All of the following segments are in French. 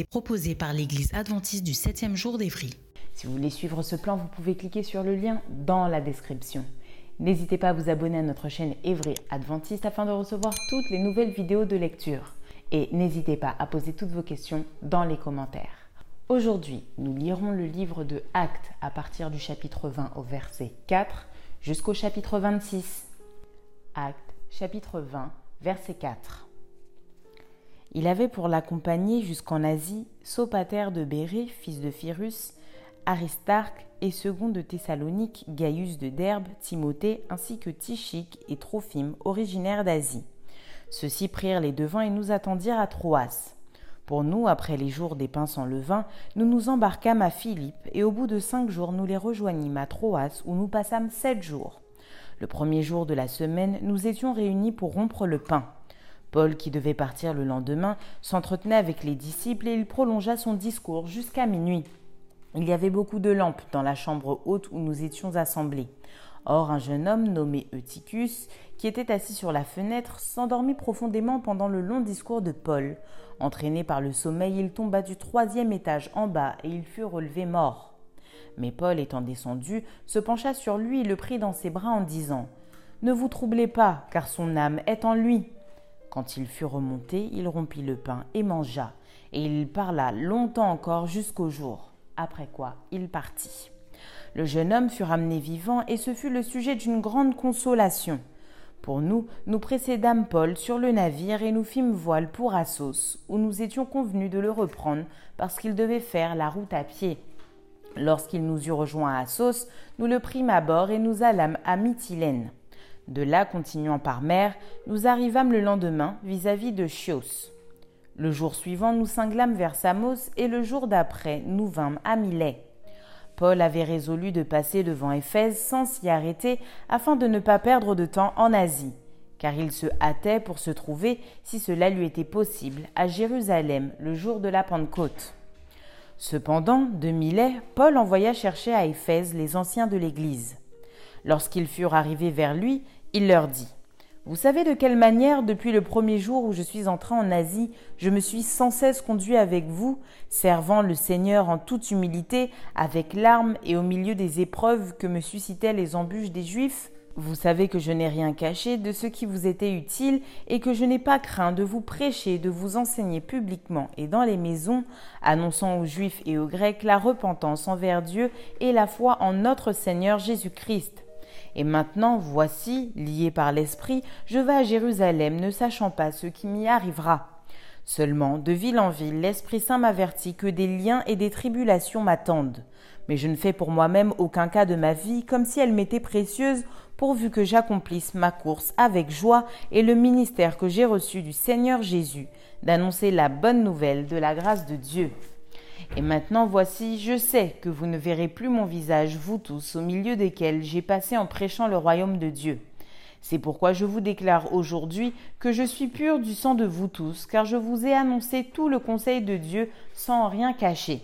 Est proposée par l'Église adventiste du 7e jour d'Évry. Si vous voulez suivre ce plan, vous pouvez cliquer sur le lien dans la description. N'hésitez pas à vous abonner à notre chaîne Évry Adventiste afin de recevoir toutes les nouvelles vidéos de lecture. Et n'hésitez pas à poser toutes vos questions dans les commentaires. Aujourd'hui, nous lirons le livre de Actes à partir du chapitre 20 au verset 4 jusqu'au chapitre 26. Actes, chapitre 20, verset 4. Il avait pour l'accompagner jusqu'en Asie Sopater de Bérée, fils de Phyrus, Aristarque et second de Thessalonique, Gaius de Derbe, Timothée, ainsi que Tichique et Trophime, originaires d'Asie. Ceux-ci prirent les devants et nous attendirent à Troas. Pour nous, après les jours des pains sans levain, nous nous embarquâmes à Philippe, et au bout de cinq jours, nous les rejoignîmes à Troas, où nous passâmes sept jours. Le premier jour de la semaine, nous étions réunis pour rompre le pain. Paul, qui devait partir le lendemain, s'entretenait avec les disciples et il prolongea son discours jusqu'à minuit. Il y avait beaucoup de lampes dans la chambre haute où nous étions assemblés. Or, un jeune homme nommé Eutychus, qui était assis sur la fenêtre, s'endormit profondément pendant le long discours de Paul. Entraîné par le sommeil, il tomba du troisième étage en bas et il fut relevé mort. Mais Paul, étant descendu, se pencha sur lui et le prit dans ses bras en disant Ne vous troublez pas, car son âme est en lui. Quand il fut remonté, il rompit le pain et mangea, et il parla longtemps encore jusqu'au jour, après quoi il partit. Le jeune homme fut ramené vivant, et ce fut le sujet d'une grande consolation. Pour nous, nous précédâmes Paul sur le navire et nous fîmes voile pour Assos, où nous étions convenus de le reprendre parce qu'il devait faire la route à pied. Lorsqu'il nous eut rejoints à Assos, nous le prîmes à bord et nous allâmes à Mytilène. De là, continuant par mer, nous arrivâmes le lendemain vis-à-vis de Chios. Le jour suivant, nous cinglâmes vers Samos et le jour d'après, nous vînmes à Milet. Paul avait résolu de passer devant Éphèse sans s'y arrêter afin de ne pas perdre de temps en Asie, car il se hâtait pour se trouver, si cela lui était possible, à Jérusalem le jour de la Pentecôte. Cependant, de Milet, Paul envoya chercher à Éphèse les anciens de l'Église. Lorsqu'ils furent arrivés vers lui, il leur dit Vous savez de quelle manière, depuis le premier jour où je suis entré en Asie, je me suis sans cesse conduit avec vous, servant le Seigneur en toute humilité, avec larmes et au milieu des épreuves que me suscitaient les embûches des Juifs vous savez que je n'ai rien caché de ce qui vous était utile et que je n'ai pas craint de vous prêcher, de vous enseigner publiquement et dans les maisons, annonçant aux Juifs et aux Grecs la repentance envers Dieu et la foi en notre Seigneur Jésus-Christ. Et maintenant, voici, lié par l'Esprit, je vais à Jérusalem, ne sachant pas ce qui m'y arrivera. Seulement, de ville en ville, l'Esprit Saint m'avertit que des liens et des tribulations m'attendent. Mais je ne fais pour moi-même aucun cas de ma vie comme si elle m'était précieuse, pourvu que j'accomplisse ma course avec joie et le ministère que j'ai reçu du Seigneur Jésus, d'annoncer la bonne nouvelle de la grâce de Dieu. Et maintenant voici, je sais que vous ne verrez plus mon visage, vous tous, au milieu desquels j'ai passé en prêchant le royaume de Dieu. C'est pourquoi je vous déclare aujourd'hui que je suis pur du sang de vous tous, car je vous ai annoncé tout le conseil de Dieu sans rien cacher.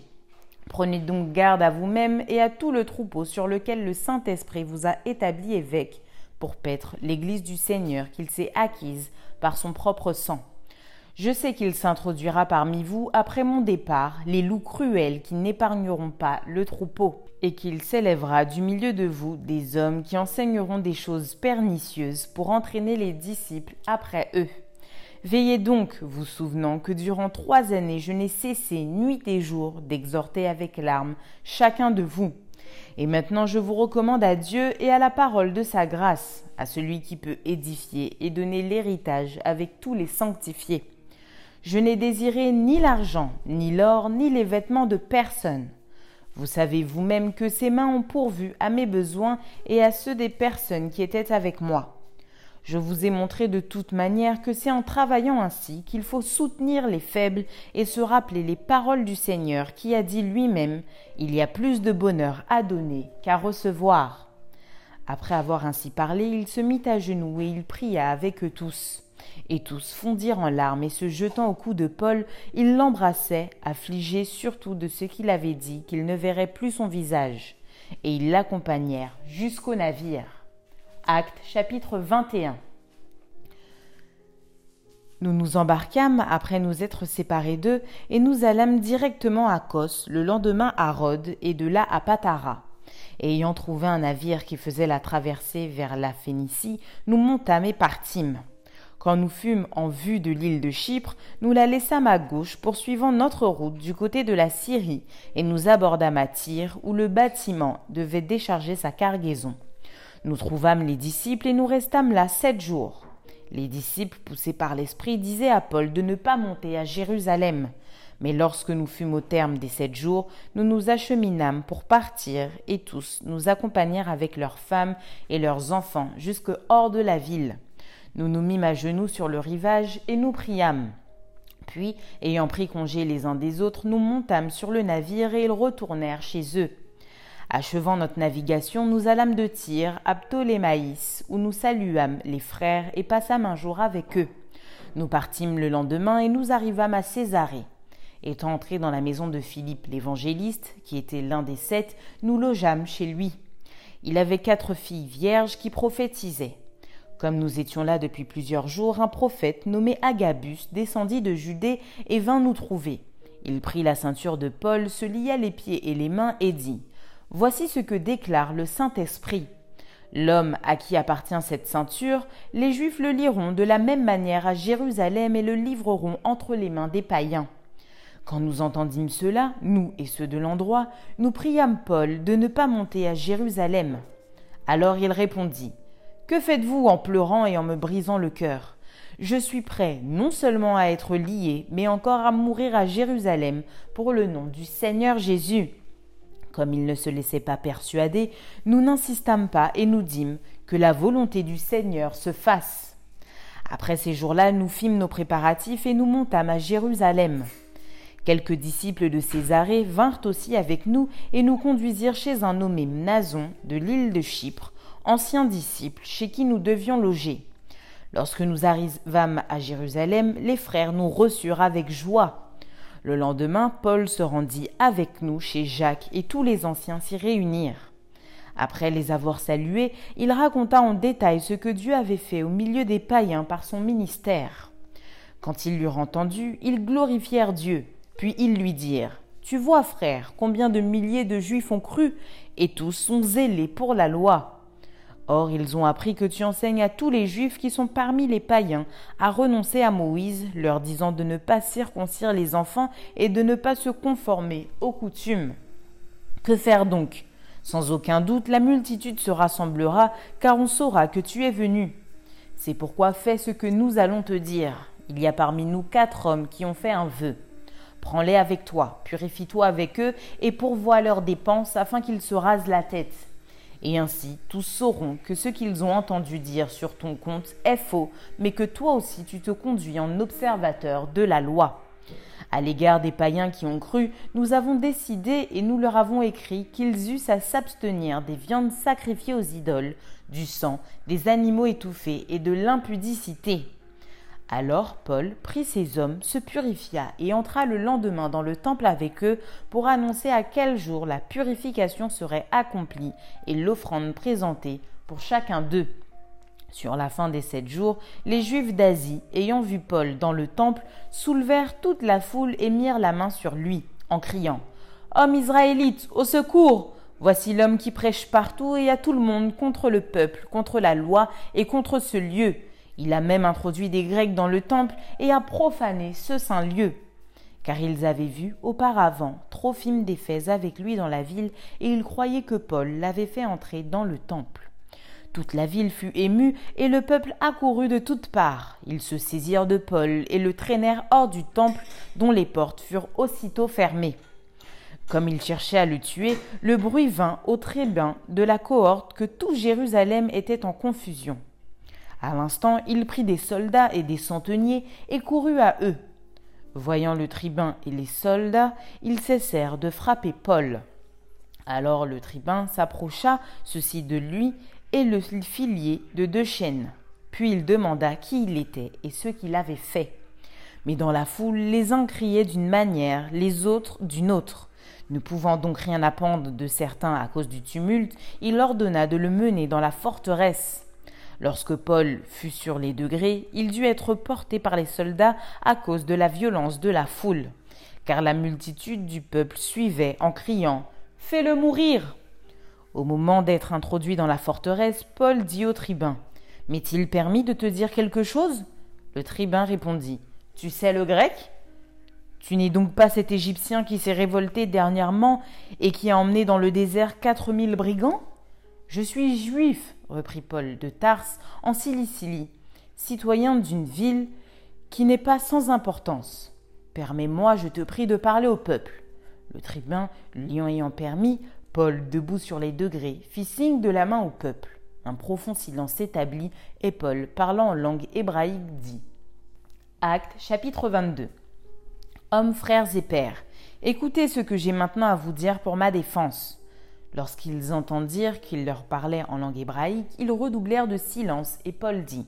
Prenez donc garde à vous-même et à tout le troupeau sur lequel le Saint-Esprit vous a établi évêque, pour paître l'Église du Seigneur qu'il s'est acquise par son propre sang. Je sais qu'il s'introduira parmi vous après mon départ les loups cruels qui n'épargneront pas le troupeau, et qu'il s'élèvera du milieu de vous des hommes qui enseigneront des choses pernicieuses pour entraîner les disciples après eux. Veillez donc, vous souvenant que durant trois années je n'ai cessé nuit et jour d'exhorter avec larmes chacun de vous, Et maintenant je vous recommande à Dieu et à la parole de sa grâce, à celui qui peut édifier et donner l'héritage avec tous les sanctifiés. Je n'ai désiré ni l'argent, ni l'or, ni les vêtements de personne. Vous savez vous-même que ces mains ont pourvu à mes besoins et à ceux des personnes qui étaient avec moi. Je vous ai montré de toute manière que c'est en travaillant ainsi qu'il faut soutenir les faibles et se rappeler les paroles du Seigneur qui a dit lui-même Il y a plus de bonheur à donner qu'à recevoir. Après avoir ainsi parlé, il se mit à genoux et il pria avec eux tous. Et tous fondirent en larmes et se jetant au cou de Paul, ils l'embrassaient, affligés surtout de ce qu'il avait dit, qu'ils ne verraient plus son visage. Et ils l'accompagnèrent jusqu'au navire. Acte chapitre 21 Nous nous embarquâmes après nous être séparés d'eux et nous allâmes directement à Kos, le lendemain à Rhodes et de là à Patara. Et ayant trouvé un navire qui faisait la traversée vers la Phénicie, nous montâmes et partîmes. Quand nous fûmes en vue de l'île de Chypre, nous la laissâmes à gauche, poursuivant notre route du côté de la Syrie, et nous abordâmes à Tyr, où le bâtiment devait décharger sa cargaison. Nous trouvâmes les disciples et nous restâmes là sept jours. Les disciples, poussés par l'Esprit, disaient à Paul de ne pas monter à Jérusalem. Mais lorsque nous fûmes au terme des sept jours, nous nous acheminâmes pour partir, et tous nous accompagnèrent avec leurs femmes et leurs enfants jusque hors de la ville. Nous nous mîmes à genoux sur le rivage et nous priâmes. Puis, ayant pris congé les uns des autres, nous montâmes sur le navire et ils retournèrent chez eux. Achevant notre navigation, nous allâmes de Tyr à Ptolémaïs, où nous saluâmes les frères et passâmes un jour avec eux. Nous partîmes le lendemain et nous arrivâmes à Césarée. Étant entrés dans la maison de Philippe l'évangéliste, qui était l'un des sept, nous logeâmes chez lui. Il avait quatre filles vierges qui prophétisaient. Comme nous étions là depuis plusieurs jours, un prophète nommé Agabus descendit de Judée et vint nous trouver. Il prit la ceinture de Paul, se lia les pieds et les mains et dit Voici ce que déclare le Saint-Esprit. L'homme à qui appartient cette ceinture, les Juifs le liront de la même manière à Jérusalem et le livreront entre les mains des païens. Quand nous entendîmes cela, nous et ceux de l'endroit, nous priâmes Paul de ne pas monter à Jérusalem. Alors il répondit Que faites-vous en pleurant et en me brisant le cœur? Je suis prêt non seulement à être lié, mais encore à mourir à Jérusalem pour le nom du Seigneur Jésus. Comme il ne se laissait pas persuader, nous n'insistâmes pas et nous dîmes que la volonté du Seigneur se fasse. Après ces jours-là, nous fîmes nos préparatifs et nous montâmes à Jérusalem. Quelques disciples de Césarée vinrent aussi avec nous et nous conduisirent chez un nommé Nason de l'île de Chypre, ancien disciple chez qui nous devions loger. Lorsque nous arrivâmes à Jérusalem, les frères nous reçurent avec joie. Le lendemain, Paul se rendit avec nous chez Jacques et tous les anciens s'y réunirent. Après les avoir salués, il raconta en détail ce que Dieu avait fait au milieu des païens par son ministère. Quand ils l'eurent entendu, ils glorifièrent Dieu, puis ils lui dirent Tu vois, frère, combien de milliers de Juifs ont cru, et tous sont zélés pour la loi. Or ils ont appris que tu enseignes à tous les Juifs qui sont parmi les païens à renoncer à Moïse, leur disant de ne pas circoncire les enfants et de ne pas se conformer aux coutumes. Que faire donc? Sans aucun doute la multitude se rassemblera, car on saura que tu es venu. C'est pourquoi fais ce que nous allons te dire. Il y a parmi nous quatre hommes qui ont fait un vœu. Prends-les avec toi, purifie-toi avec eux, et pourvois leurs dépenses afin qu'ils se rasent la tête et ainsi, tous sauront que ce qu'ils ont entendu dire sur ton compte est faux, mais que toi aussi tu te conduis en observateur de la loi. À l'égard des païens qui ont cru, nous avons décidé et nous leur avons écrit qu'ils eussent à s'abstenir des viandes sacrifiées aux idoles, du sang, des animaux étouffés et de l'impudicité. Alors Paul prit ses hommes, se purifia et entra le lendemain dans le temple avec eux pour annoncer à quel jour la purification serait accomplie et l'offrande présentée pour chacun d'eux. Sur la fin des sept jours, les Juifs d'Asie, ayant vu Paul dans le temple, soulevèrent toute la foule et mirent la main sur lui, en criant Homme israélite, au secours Voici l'homme qui prêche partout et à tout le monde contre le peuple, contre la loi et contre ce lieu il a même introduit des Grecs dans le temple et a profané ce saint lieu. car ils avaient vu auparavant Trophime d'Éphèse avec lui dans la ville, et ils croyaient que Paul l'avait fait entrer dans le temple. Toute la ville fut émue, et le peuple accourut de toutes parts. Ils se saisirent de Paul et le traînèrent hors du temple, dont les portes furent aussitôt fermées. Comme ils cherchaient à le tuer, le bruit vint au tribun de la cohorte que tout Jérusalem était en confusion. À l'instant, il prit des soldats et des centeniers et courut à eux. Voyant le tribun et les soldats, ils cessèrent de frapper Paul. Alors le tribun s'approcha, ceci de lui, et le fit lier de deux chaînes. Puis il demanda qui il était et ce qu'il avait fait. Mais dans la foule, les uns criaient d'une manière, les autres d'une autre. Ne pouvant donc rien apprendre de certains à cause du tumulte, il ordonna de le mener dans la forteresse. Lorsque Paul fut sur les degrés, il dut être porté par les soldats à cause de la violence de la foule, car la multitude du peuple suivait en criant Fais-le mourir! Au moment d'être introduit dans la forteresse, Paul dit au tribun M'est-il permis de te dire quelque chose? Le tribun répondit Tu sais le grec Tu n'es donc pas cet Égyptien qui s'est révolté dernièrement et qui a emmené dans le désert quatre mille brigands Je suis juif, reprit Paul de Tarse, en Cilicie, citoyen d'une ville qui n'est pas sans importance. Permets-moi, je te prie, de parler au peuple. Le tribun lui ayant permis, Paul, debout sur les degrés, fit signe de la main au peuple. Un profond silence s'établit et Paul, parlant en langue hébraïque, dit Acte chapitre 22 Hommes, frères et pères, écoutez ce que j'ai maintenant à vous dire pour ma défense. Lorsqu'ils entendirent qu'il leur parlait en langue hébraïque, ils redoublèrent de silence, et Paul dit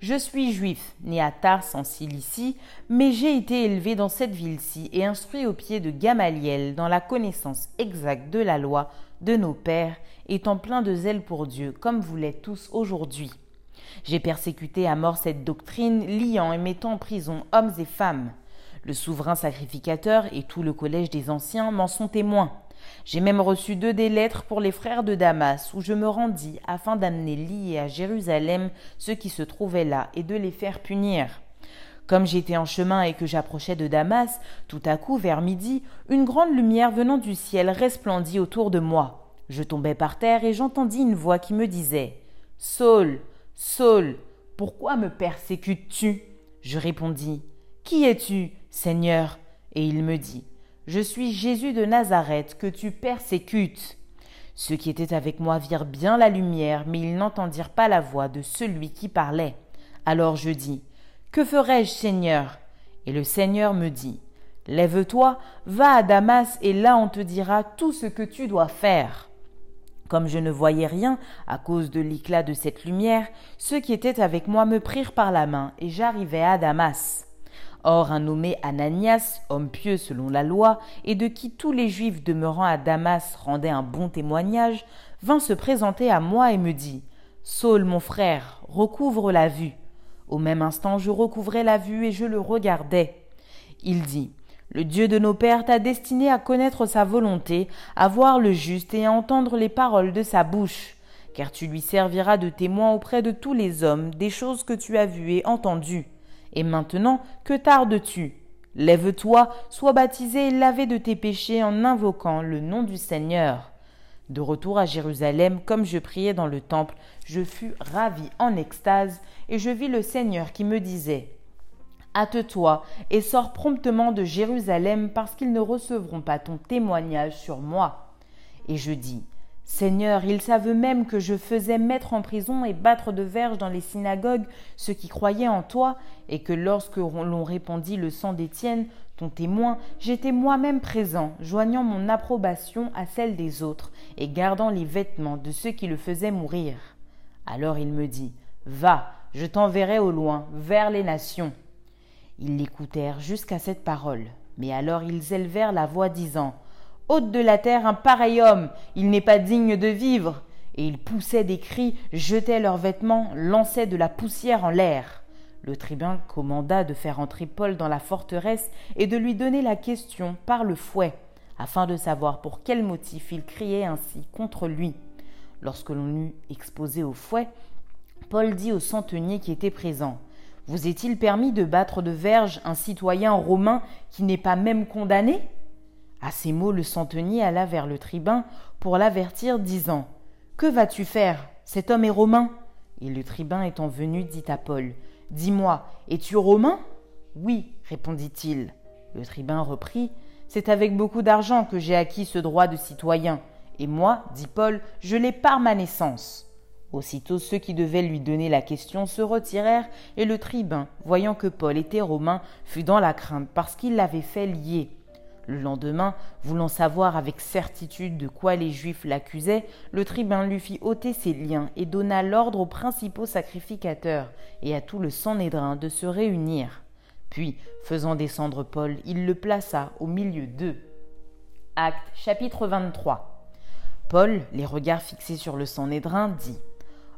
Je suis juif, né à Tars en Cilicie, mais j'ai été élevé dans cette ville-ci et instruit au pied de Gamaliel dans la connaissance exacte de la loi de nos pères, étant plein de zèle pour Dieu, comme vous l'êtes tous aujourd'hui. J'ai persécuté à mort cette doctrine, liant et mettant en prison hommes et femmes. Le souverain sacrificateur et tout le collège des anciens m'en sont témoins. J'ai même reçu deux des lettres pour les frères de Damas, où je me rendis afin d'amener liés à Jérusalem ceux qui se trouvaient là et de les faire punir. Comme j'étais en chemin et que j'approchais de Damas, tout à coup, vers midi, une grande lumière venant du ciel resplendit autour de moi. Je tombai par terre et j'entendis une voix qui me disait Saul, Saul, pourquoi me persécutes-tu? Je répondis Qui es-tu, Seigneur? Et il me dit je suis Jésus de Nazareth que tu persécutes. Ceux qui étaient avec moi virent bien la lumière, mais ils n'entendirent pas la voix de celui qui parlait. Alors je dis, Que ferai-je, Seigneur? Et le Seigneur me dit, Lève-toi, va à Damas, et là on te dira tout ce que tu dois faire. Comme je ne voyais rien à cause de l'éclat de cette lumière, ceux qui étaient avec moi me prirent par la main, et j'arrivai à Damas. Or un nommé Ananias, homme pieux selon la loi, et de qui tous les Juifs demeurant à Damas rendaient un bon témoignage, vint se présenter à moi et me dit Saul, mon frère, recouvre la vue. Au même instant, je recouvrais la vue et je le regardais. Il dit Le Dieu de nos pères t'a destiné à connaître sa volonté, à voir le juste et à entendre les paroles de sa bouche, car tu lui serviras de témoin auprès de tous les hommes des choses que tu as vues et entendues. Et maintenant, que tardes-tu? Lève-toi, sois baptisé et lavé de tes péchés en invoquant le nom du Seigneur. De retour à Jérusalem, comme je priais dans le temple, je fus ravi en extase, et je vis le Seigneur qui me disait Hâte-toi et sors promptement de Jérusalem, parce qu'ils ne recevront pas ton témoignage sur moi. Et je dis Seigneur, ils savent même que je faisais mettre en prison et battre de verges dans les synagogues ceux qui croyaient en toi, et que lorsque l'on répandit le sang d'Étienne, ton témoin, j'étais moi-même présent, joignant mon approbation à celle des autres, et gardant les vêtements de ceux qui le faisaient mourir. Alors il me dit, Va, je t'enverrai au loin, vers les nations. Ils l'écoutèrent jusqu'à cette parole, mais alors ils élevèrent la voix disant, de la terre un pareil homme, il n'est pas digne de vivre. Et ils poussaient des cris, jetaient leurs vêtements, lançaient de la poussière en l'air. Le tribun commanda de faire entrer Paul dans la forteresse et de lui donner la question par le fouet, afin de savoir pour quel motif il criait ainsi contre lui. Lorsque l'on eut exposé au fouet, Paul dit au centenier qui était présent Vous est-il permis de battre de verge un citoyen romain qui n'est pas même condamné? À ces mots, le centenier alla vers le tribun pour l'avertir, disant Que vas-tu faire? Cet homme est romain. Et le tribun étant venu, dit à Paul Dis-moi, es-tu romain? Oui, répondit-il. Le tribun reprit C'est avec beaucoup d'argent que j'ai acquis ce droit de citoyen. Et moi, dit Paul, je l'ai par ma naissance. Aussitôt ceux qui devaient lui donner la question se retirèrent, et le tribun, voyant que Paul était romain, fut dans la crainte parce qu'il l'avait fait lier. Le lendemain, voulant savoir avec certitude de quoi les Juifs l'accusaient, le tribun lui fit ôter ses liens et donna l'ordre aux principaux sacrificateurs et à tout le Sanhédrin de se réunir. Puis, faisant descendre Paul, il le plaça au milieu d'eux. Acte chapitre 23 Paul, les regards fixés sur le Sanhédrin, dit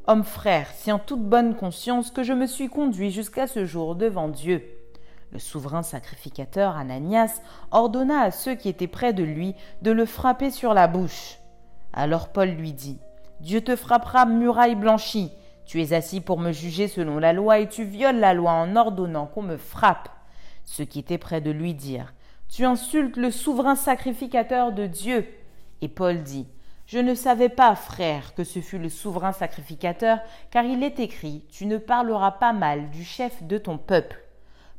Homme frère, c'est en toute bonne conscience que je me suis conduit jusqu'à ce jour devant Dieu le souverain sacrificateur Ananias ordonna à ceux qui étaient près de lui de le frapper sur la bouche. Alors Paul lui dit Dieu te frappera muraille blanchie. Tu es assis pour me juger selon la loi et tu violes la loi en ordonnant qu'on me frappe. Ceux qui étaient près de lui dirent Tu insultes le souverain sacrificateur de Dieu. Et Paul dit Je ne savais pas, frère, que ce fut le souverain sacrificateur, car il est écrit Tu ne parleras pas mal du chef de ton peuple.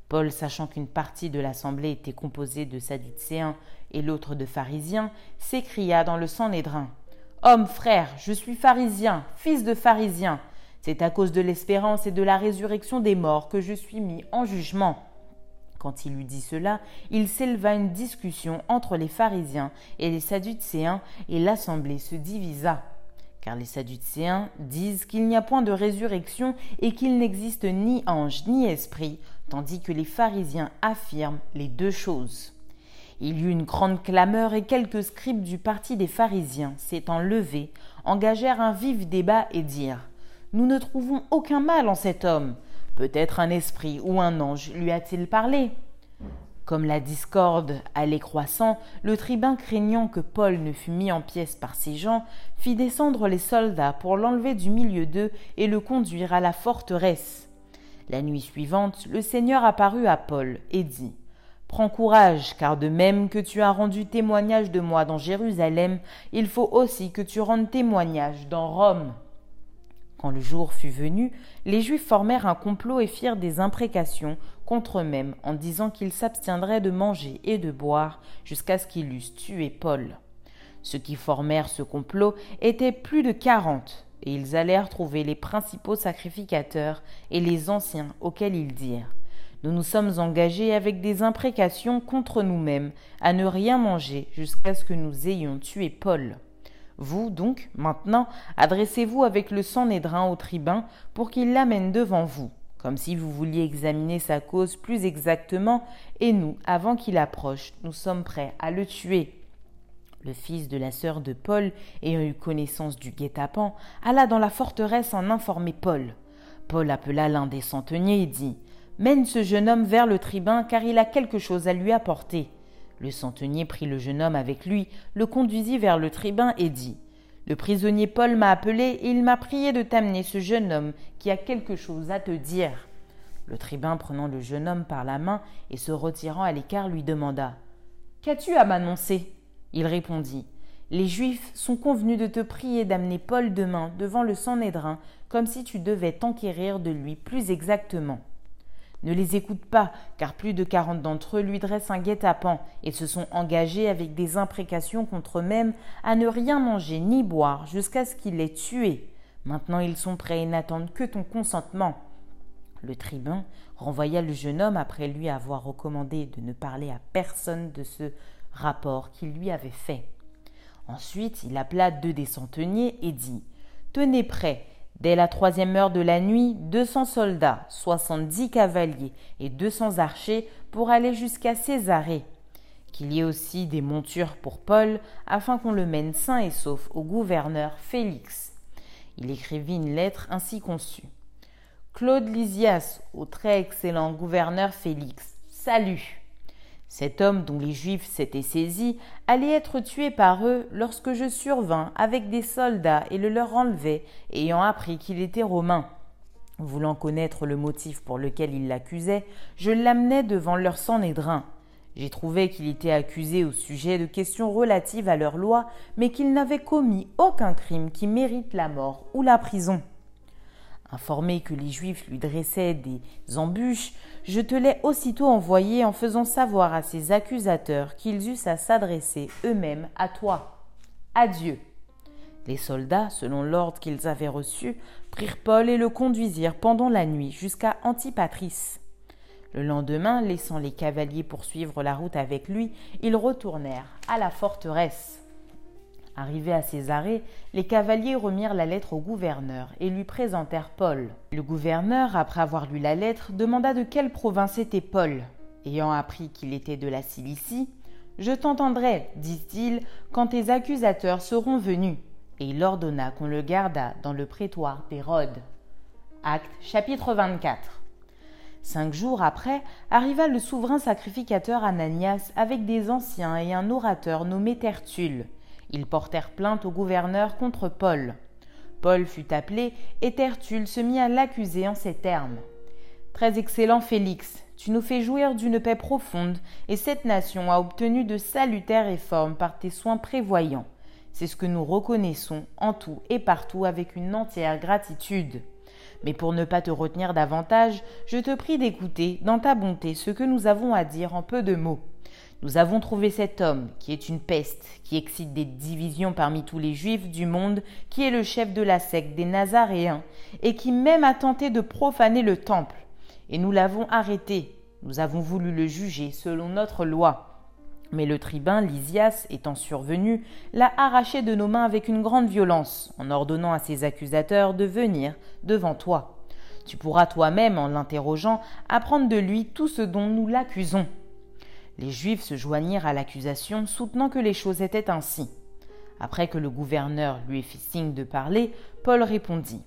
Paul, sachant qu'une partie de l'assemblée était composée de Sadducéens et l'autre de pharisiens, s'écria dans le Sanhédrin Homme, frère, je suis pharisien, fils de pharisien. C'est à cause de l'espérance et de la résurrection des morts que je suis mis en jugement. Quand il eut dit cela, il s'éleva une discussion entre les pharisiens et les sadducéens, et l'assemblée se divisa. Car les sadducéens disent qu'il n'y a point de résurrection et qu'il n'existe ni ange ni esprit, tandis que les pharisiens affirment les deux choses. Il y eut une grande clameur et quelques scribes du parti des pharisiens, s'étant levés, engagèrent un vif débat et dirent Nous ne trouvons aucun mal en cet homme. Peut-être un esprit ou un ange lui a-t-il parlé Comme la discorde allait croissant, le tribun craignant que Paul ne fût mis en pièces par ces gens, fit descendre les soldats pour l'enlever du milieu d'eux et le conduire à la forteresse. La nuit suivante, le Seigneur apparut à Paul et dit Prends courage, car de même que tu as rendu témoignage de moi dans Jérusalem, il faut aussi que tu rendes témoignage dans Rome. Quand le jour fut venu, les Juifs formèrent un complot et firent des imprécations contre eux-mêmes en disant qu'ils s'abstiendraient de manger et de boire jusqu'à ce qu'ils eussent tué Paul. Ceux qui formèrent ce complot étaient plus de quarante, et ils allèrent trouver les principaux sacrificateurs et les anciens auxquels ils dirent Nous nous sommes engagés avec des imprécations contre nous-mêmes à ne rien manger jusqu'à ce que nous ayons tué Paul. Vous, donc, maintenant, adressez-vous avec le sang nédrin au tribun pour qu'il l'amène devant vous, comme si vous vouliez examiner sa cause plus exactement, et nous, avant qu'il approche, nous sommes prêts à le tuer. Le fils de la sœur de Paul, ayant eu connaissance du guet-apens, alla dans la forteresse en informer Paul. Paul appela l'un des centeniers et dit Mène ce jeune homme vers le tribun, car il a quelque chose à lui apporter. Le centenier prit le jeune homme avec lui, le conduisit vers le tribun et dit Le prisonnier Paul m'a appelé et il m'a prié de t'amener ce jeune homme qui a quelque chose à te dire. Le tribun, prenant le jeune homme par la main et se retirant à l'écart, lui demanda Qu'as-tu à m'annoncer? Il répondit Les Juifs sont convenus de te prier d'amener Paul demain devant le Sanhédrin, comme si tu devais t'enquérir de lui plus exactement. Ne les écoute pas, car plus de quarante d'entre eux lui dressent un guet-apens et se sont engagés avec des imprécations contre eux-mêmes à ne rien manger ni boire jusqu'à ce qu'ils l'aient tué. Maintenant ils sont prêts et n'attendent que ton consentement. Le tribun renvoya le jeune homme après lui avoir recommandé de ne parler à personne de ce rapport qu'il lui avait fait. Ensuite, il appela deux des centeniers et dit Tenez prêt, dès la troisième heure de la nuit, deux cents soldats, soixante-dix cavaliers et deux cents archers pour aller jusqu'à Césarée. Qu'il y ait aussi des montures pour Paul, afin qu'on le mène sain et sauf au gouverneur Félix. Il écrivit une lettre ainsi conçue. Claude Lysias, au très excellent gouverneur Félix, salut. Cet homme dont les Juifs s'étaient saisis allait être tué par eux lorsque je survins avec des soldats et le leur enlevai, ayant appris qu'il était romain. Voulant connaître le motif pour lequel ils l'accusaient, je l'amenai devant leur Sanhédrin. J'ai trouvé qu'il était accusé au sujet de questions relatives à leur loi, mais qu'il n'avait commis aucun crime qui mérite la mort ou la prison. Informé que les Juifs lui dressaient des embûches, je te l'ai aussitôt envoyé en faisant savoir à ses accusateurs qu'ils eussent à s'adresser eux-mêmes à toi. Adieu. Les soldats, selon l'ordre qu'ils avaient reçu, prirent Paul et le conduisirent pendant la nuit jusqu'à Antipatris. Le lendemain, laissant les cavaliers poursuivre la route avec lui, ils retournèrent à la forteresse. Arrivés à Césarée, les cavaliers remirent la lettre au gouverneur et lui présentèrent Paul. Le gouverneur, après avoir lu la lettre, demanda de quelle province était Paul. Ayant appris qu'il était de la Cilicie, Je t'entendrai, dit-il, quand tes accusateurs seront venus. Et il ordonna qu'on le gardât dans le prétoire d'Hérode. Acte chapitre 24. Cinq jours après, arriva le souverain sacrificateur Ananias avec des anciens et un orateur nommé Tertulle. Ils portèrent plainte au gouverneur contre Paul. Paul fut appelé et Tertulle se mit à l'accuser en ces termes. Très excellent Félix, tu nous fais jouir d'une paix profonde, et cette nation a obtenu de salutaires réformes par tes soins prévoyants. C'est ce que nous reconnaissons en tout et partout avec une entière gratitude. Mais pour ne pas te retenir davantage, je te prie d'écouter, dans ta bonté, ce que nous avons à dire en peu de mots. Nous avons trouvé cet homme, qui est une peste, qui excite des divisions parmi tous les juifs du monde, qui est le chef de la secte des Nazaréens, et qui même a tenté de profaner le temple. Et nous l'avons arrêté. Nous avons voulu le juger selon notre loi. Mais le tribun, Lysias, étant survenu, l'a arraché de nos mains avec une grande violence, en ordonnant à ses accusateurs de venir devant toi. Tu pourras toi-même, en l'interrogeant, apprendre de lui tout ce dont nous l'accusons. Les Juifs se joignirent à l'accusation, soutenant que les choses étaient ainsi. Après que le gouverneur lui ait fait signe de parler, Paul répondit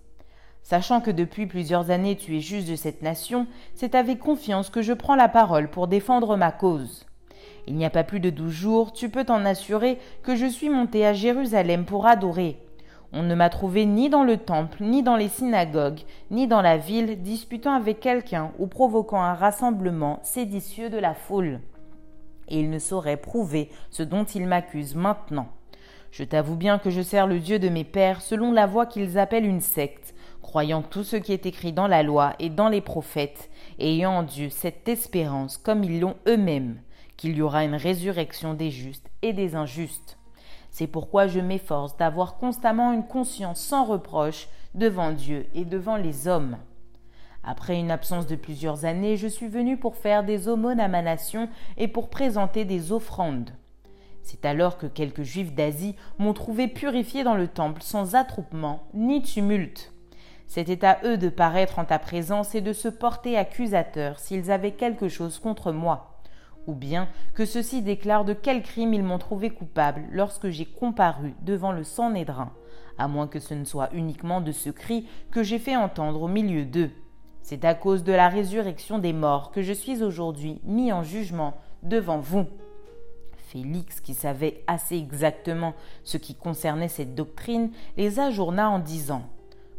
Sachant que depuis plusieurs années tu es juge de cette nation, c'est avec confiance que je prends la parole pour défendre ma cause. Il n'y a pas plus de douze jours, tu peux t'en assurer que je suis monté à Jérusalem pour adorer. On ne m'a trouvé ni dans le temple, ni dans les synagogues, ni dans la ville, disputant avec quelqu'un ou provoquant un rassemblement séditieux de la foule et il ne saurait prouver ce dont il m'accuse maintenant. Je t'avoue bien que je sers le Dieu de mes pères selon la voie qu'ils appellent une secte, croyant tout ce qui est écrit dans la loi et dans les prophètes, ayant en Dieu cette espérance, comme ils l'ont eux-mêmes, qu'il y aura une résurrection des justes et des injustes. C'est pourquoi je m'efforce d'avoir constamment une conscience sans reproche devant Dieu et devant les hommes. Après une absence de plusieurs années, je suis venu pour faire des aumônes à ma nation et pour présenter des offrandes. C'est alors que quelques juifs d'Asie m'ont trouvé purifié dans le temple sans attroupement ni tumulte. C'était à eux de paraître en ta présence et de se porter accusateurs s'ils avaient quelque chose contre moi, ou bien que ceux-ci déclarent de quel crime ils m'ont trouvé coupable lorsque j'ai comparu devant le Sanhédrin, à moins que ce ne soit uniquement de ce cri que j'ai fait entendre au milieu d'eux. C'est à cause de la résurrection des morts que je suis aujourd'hui mis en jugement devant vous. Félix, qui savait assez exactement ce qui concernait cette doctrine, les ajourna en disant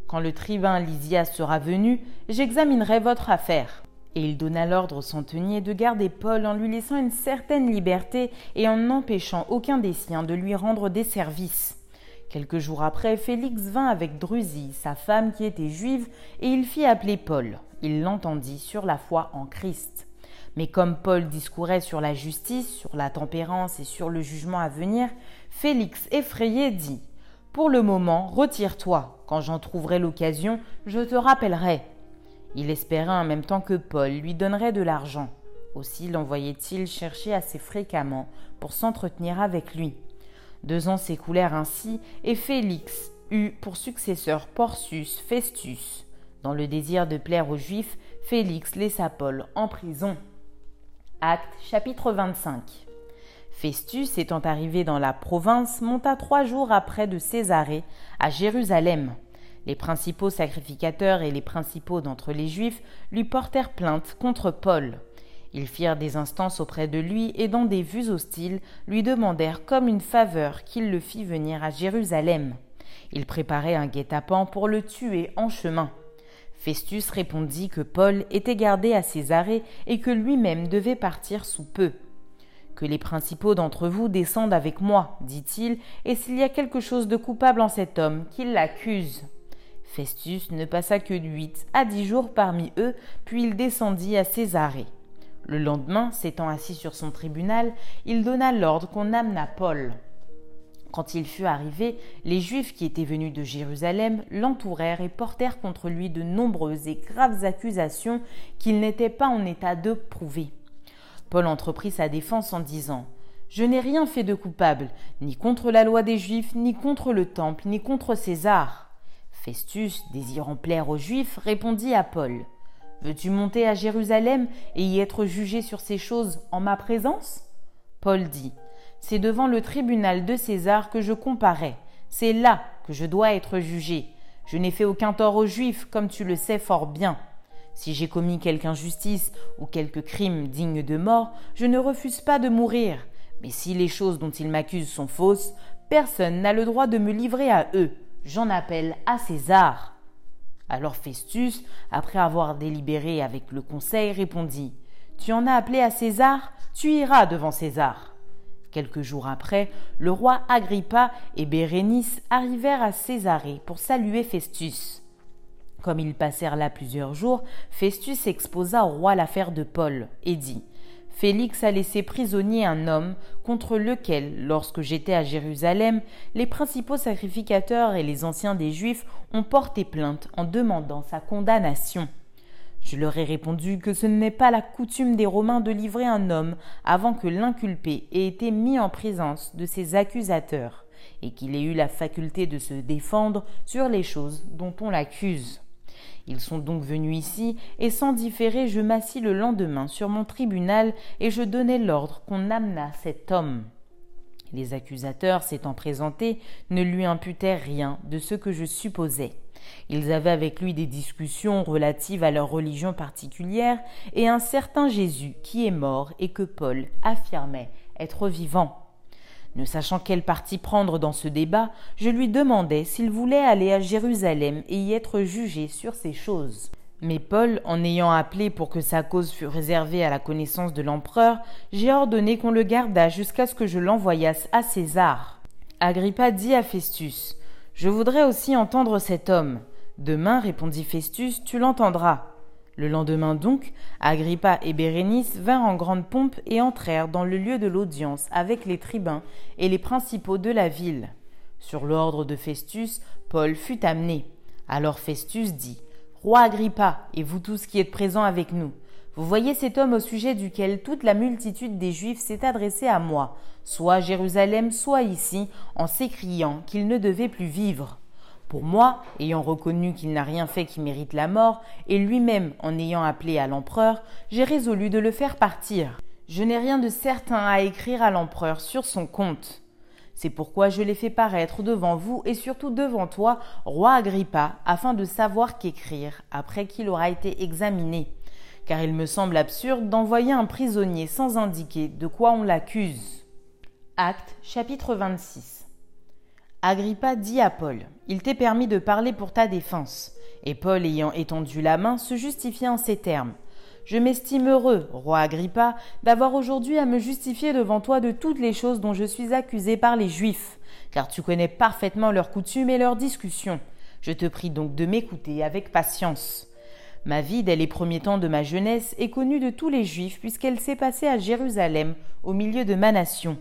Quand le tribun Lysias sera venu, j'examinerai votre affaire. Et il donna l'ordre au centenier de garder Paul en lui laissant une certaine liberté et en n'empêchant aucun des siens de lui rendre des services. Quelques jours après, Félix vint avec Drusie, sa femme qui était juive, et il fit appeler Paul. Il l'entendit sur la foi en Christ. Mais comme Paul discourait sur la justice, sur la tempérance et sur le jugement à venir, Félix, effrayé, dit Pour le moment, retire-toi. Quand j'en trouverai l'occasion, je te rappellerai. Il espérait en même temps que Paul lui donnerait de l'argent. Aussi l'envoyait-il chercher assez fréquemment pour s'entretenir avec lui. Deux ans s'écoulèrent ainsi, et Félix eut pour successeur Porcius Festus. Dans le désir de plaire aux Juifs, Félix laissa Paul en prison. Acte chapitre 25 Festus, étant arrivé dans la province, monta trois jours après de Césarée à Jérusalem. Les principaux sacrificateurs et les principaux d'entre les Juifs lui portèrent plainte contre Paul. Ils firent des instances auprès de lui et dans des vues hostiles lui demandèrent comme une faveur qu'il le fît venir à Jérusalem. Ils préparaient un guet-apens pour le tuer en chemin. Festus répondit que Paul était gardé à Césarée et que lui-même devait partir sous peu. Que les principaux d'entre vous descendent avec moi, dit-il, et s'il y a quelque chose de coupable en cet homme, qu'il l'accuse. Festus ne passa que huit à dix jours parmi eux, puis il descendit à Césarée. Le lendemain, s'étant assis sur son tribunal, il donna l'ordre qu'on amenât Paul. Quand il fut arrivé, les Juifs qui étaient venus de Jérusalem l'entourèrent et portèrent contre lui de nombreuses et graves accusations qu'il n'était pas en état de prouver. Paul entreprit sa défense en disant Je n'ai rien fait de coupable, ni contre la loi des Juifs, ni contre le Temple, ni contre César. Festus, désirant plaire aux Juifs, répondit à Paul Veux-tu monter à Jérusalem et y être jugé sur ces choses en ma présence? Paul dit c'est devant le tribunal de César que je comparais. C'est là que je dois être jugé. Je n'ai fait aucun tort aux Juifs, comme tu le sais fort bien. Si j'ai commis quelque injustice ou quelque crime digne de mort, je ne refuse pas de mourir. Mais si les choses dont ils m'accusent sont fausses, personne n'a le droit de me livrer à eux. J'en appelle à César. Alors Festus, après avoir délibéré avec le conseil, répondit Tu en as appelé à César Tu iras devant César. Quelques jours après, le roi Agrippa et Bérénice arrivèrent à Césarée pour saluer Festus. Comme ils passèrent là plusieurs jours, Festus exposa au roi l'affaire de Paul et dit Félix a laissé prisonnier un homme contre lequel, lorsque j'étais à Jérusalem, les principaux sacrificateurs et les anciens des Juifs ont porté plainte en demandant sa condamnation. Je leur ai répondu que ce n'est pas la coutume des Romains de livrer un homme avant que l'inculpé ait été mis en présence de ses accusateurs, et qu'il ait eu la faculté de se défendre sur les choses dont on l'accuse. Ils sont donc venus ici, et sans différer, je m'assis le lendemain sur mon tribunal, et je donnai l'ordre qu'on amenât cet homme. Les accusateurs, s'étant présentés, ne lui imputèrent rien de ce que je supposais. Ils avaient avec lui des discussions relatives à leur religion particulière et un certain Jésus qui est mort et que Paul affirmait être vivant. Ne sachant quel parti prendre dans ce débat, je lui demandai s'il voulait aller à Jérusalem et y être jugé sur ces choses. Mais Paul, en ayant appelé pour que sa cause fût réservée à la connaissance de l'empereur, j'ai ordonné qu'on le gardât jusqu'à ce que je l'envoyasse à César. Agrippa dit à Festus je voudrais aussi entendre cet homme. Demain, répondit Festus, tu l'entendras. Le lendemain donc, Agrippa et Bérénice vinrent en grande pompe et entrèrent dans le lieu de l'audience avec les tribuns et les principaux de la ville. Sur l'ordre de Festus, Paul fut amené. Alors Festus dit Roi Agrippa, et vous tous qui êtes présents avec nous, vous voyez cet homme au sujet duquel toute la multitude des Juifs s'est adressée à moi, soit à Jérusalem, soit ici, en s'écriant qu'il ne devait plus vivre. Pour moi, ayant reconnu qu'il n'a rien fait qui mérite la mort, et lui-même en ayant appelé à l'empereur, j'ai résolu de le faire partir. Je n'ai rien de certain à écrire à l'empereur sur son compte. C'est pourquoi je l'ai fait paraître devant vous et surtout devant toi, roi Agrippa, afin de savoir qu'écrire après qu'il aura été examiné car il me semble absurde d'envoyer un prisonnier sans indiquer de quoi on l'accuse. Acte chapitre 26 Agrippa dit à Paul Il t'est permis de parler pour ta défense. Et Paul, ayant étendu la main, se justifia en ces termes Je m'estime heureux, roi Agrippa, d'avoir aujourd'hui à me justifier devant toi de toutes les choses dont je suis accusé par les Juifs, car tu connais parfaitement leurs coutumes et leurs discussions. Je te prie donc de m'écouter avec patience. Ma vie dès les premiers temps de ma jeunesse est connue de tous les Juifs puisqu'elle s'est passée à Jérusalem, au milieu de ma nation.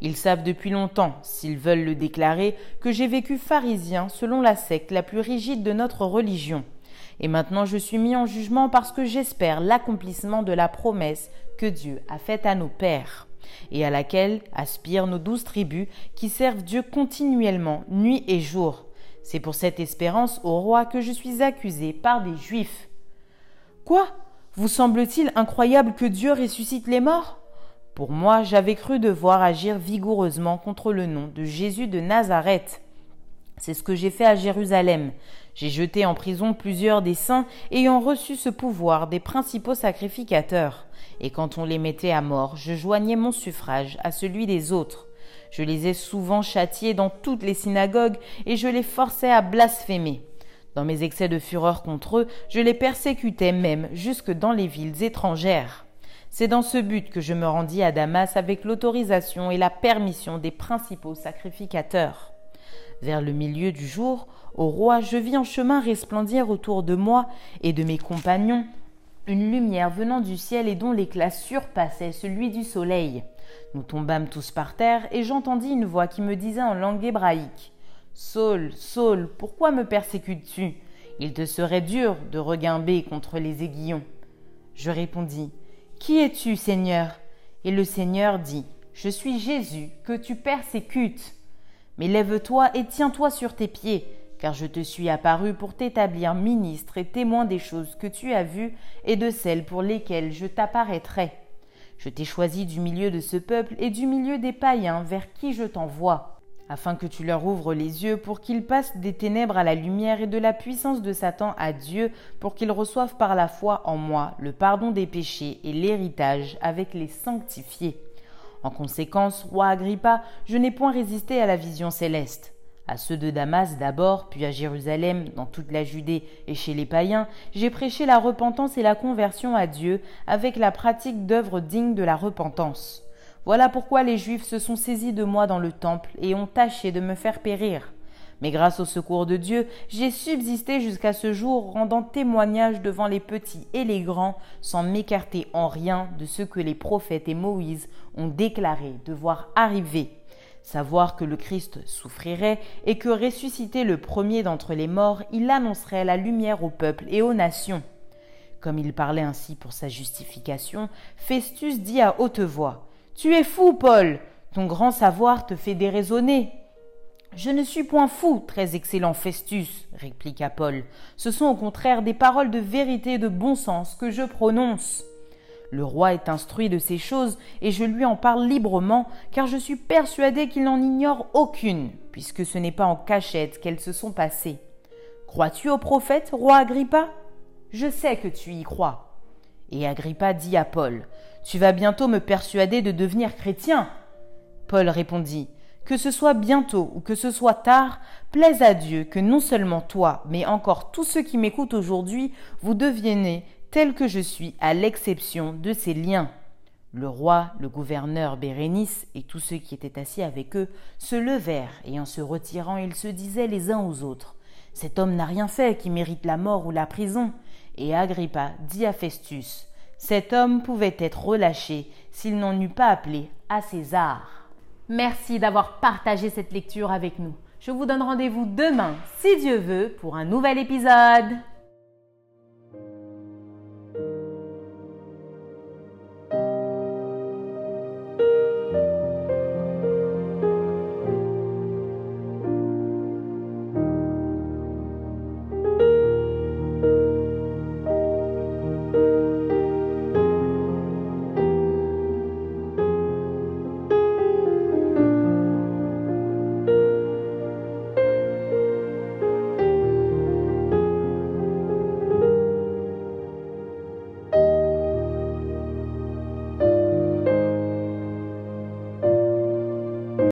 Ils savent depuis longtemps, s'ils veulent le déclarer, que j'ai vécu pharisien selon la secte la plus rigide de notre religion. Et maintenant je suis mis en jugement parce que j'espère l'accomplissement de la promesse que Dieu a faite à nos pères et à laquelle aspirent nos douze tribus qui servent Dieu continuellement, nuit et jour. C'est pour cette espérance au roi que je suis accusé par des Juifs. Quoi? Vous semble-t-il incroyable que Dieu ressuscite les morts? Pour moi, j'avais cru devoir agir vigoureusement contre le nom de Jésus de Nazareth. C'est ce que j'ai fait à Jérusalem. J'ai jeté en prison plusieurs des saints ayant reçu ce pouvoir des principaux sacrificateurs. Et quand on les mettait à mort, je joignais mon suffrage à celui des autres. Je les ai souvent châtiés dans toutes les synagogues et je les forçais à blasphémer. Dans mes excès de fureur contre eux, je les persécutais même jusque dans les villes étrangères. C'est dans ce but que je me rendis à Damas avec l'autorisation et la permission des principaux sacrificateurs. Vers le milieu du jour, au roi, je vis en chemin resplendir autour de moi et de mes compagnons une lumière venant du ciel et dont l'éclat surpassait celui du soleil. Nous tombâmes tous par terre et j'entendis une voix qui me disait en langue hébraïque Saul, Saul, pourquoi me persécutes-tu? Il te serait dur de reguimber contre les aiguillons. Je répondis Qui es-tu, Seigneur? Et le Seigneur dit Je suis Jésus que tu persécutes. Mais lève-toi et tiens-toi sur tes pieds, car je te suis apparu pour t'établir ministre et témoin des choses que tu as vues et de celles pour lesquelles je t'apparaîtrai. Je t'ai choisi du milieu de ce peuple et du milieu des païens vers qui je t'envoie afin que tu leur ouvres les yeux pour qu'ils passent des ténèbres à la lumière et de la puissance de Satan à Dieu, pour qu'ils reçoivent par la foi en moi le pardon des péchés et l'héritage avec les sanctifiés. En conséquence, roi Agrippa, je n'ai point résisté à la vision céleste. À ceux de Damas d'abord, puis à Jérusalem, dans toute la Judée et chez les païens, j'ai prêché la repentance et la conversion à Dieu avec la pratique d'œuvres dignes de la repentance. Voilà pourquoi les Juifs se sont saisis de moi dans le temple et ont tâché de me faire périr. Mais grâce au secours de Dieu, j'ai subsisté jusqu'à ce jour, rendant témoignage devant les petits et les grands, sans m'écarter en rien de ce que les prophètes et Moïse ont déclaré devoir arriver. Savoir que le Christ souffrirait et que ressuscité le premier d'entre les morts, il annoncerait la lumière au peuple et aux nations. Comme il parlait ainsi pour sa justification, Festus dit à haute voix tu es fou, Paul. Ton grand savoir te fait déraisonner. Je ne suis point fou, très excellent Festus, répliqua Paul. Ce sont au contraire des paroles de vérité et de bon sens que je prononce. Le roi est instruit de ces choses, et je lui en parle librement, car je suis persuadé qu'il n'en ignore aucune, puisque ce n'est pas en cachette qu'elles se sont passées. Crois-tu au prophète, roi Agrippa? Je sais que tu y crois. Et Agrippa dit à Paul tu vas bientôt me persuader de devenir chrétien. Paul répondit, Que ce soit bientôt ou que ce soit tard, plaise à Dieu que non seulement toi, mais encore tous ceux qui m'écoutent aujourd'hui, vous deviennez tel que je suis, à l'exception de ces liens. Le roi, le gouverneur Bérénice et tous ceux qui étaient assis avec eux se levèrent, et en se retirant, ils se disaient les uns aux autres Cet homme n'a rien fait qui mérite la mort ou la prison. Et Agrippa dit à Festus cet homme pouvait être relâché s'il n'en eût pas appelé à César. Merci d'avoir partagé cette lecture avec nous. Je vous donne rendez-vous demain, si Dieu veut, pour un nouvel épisode.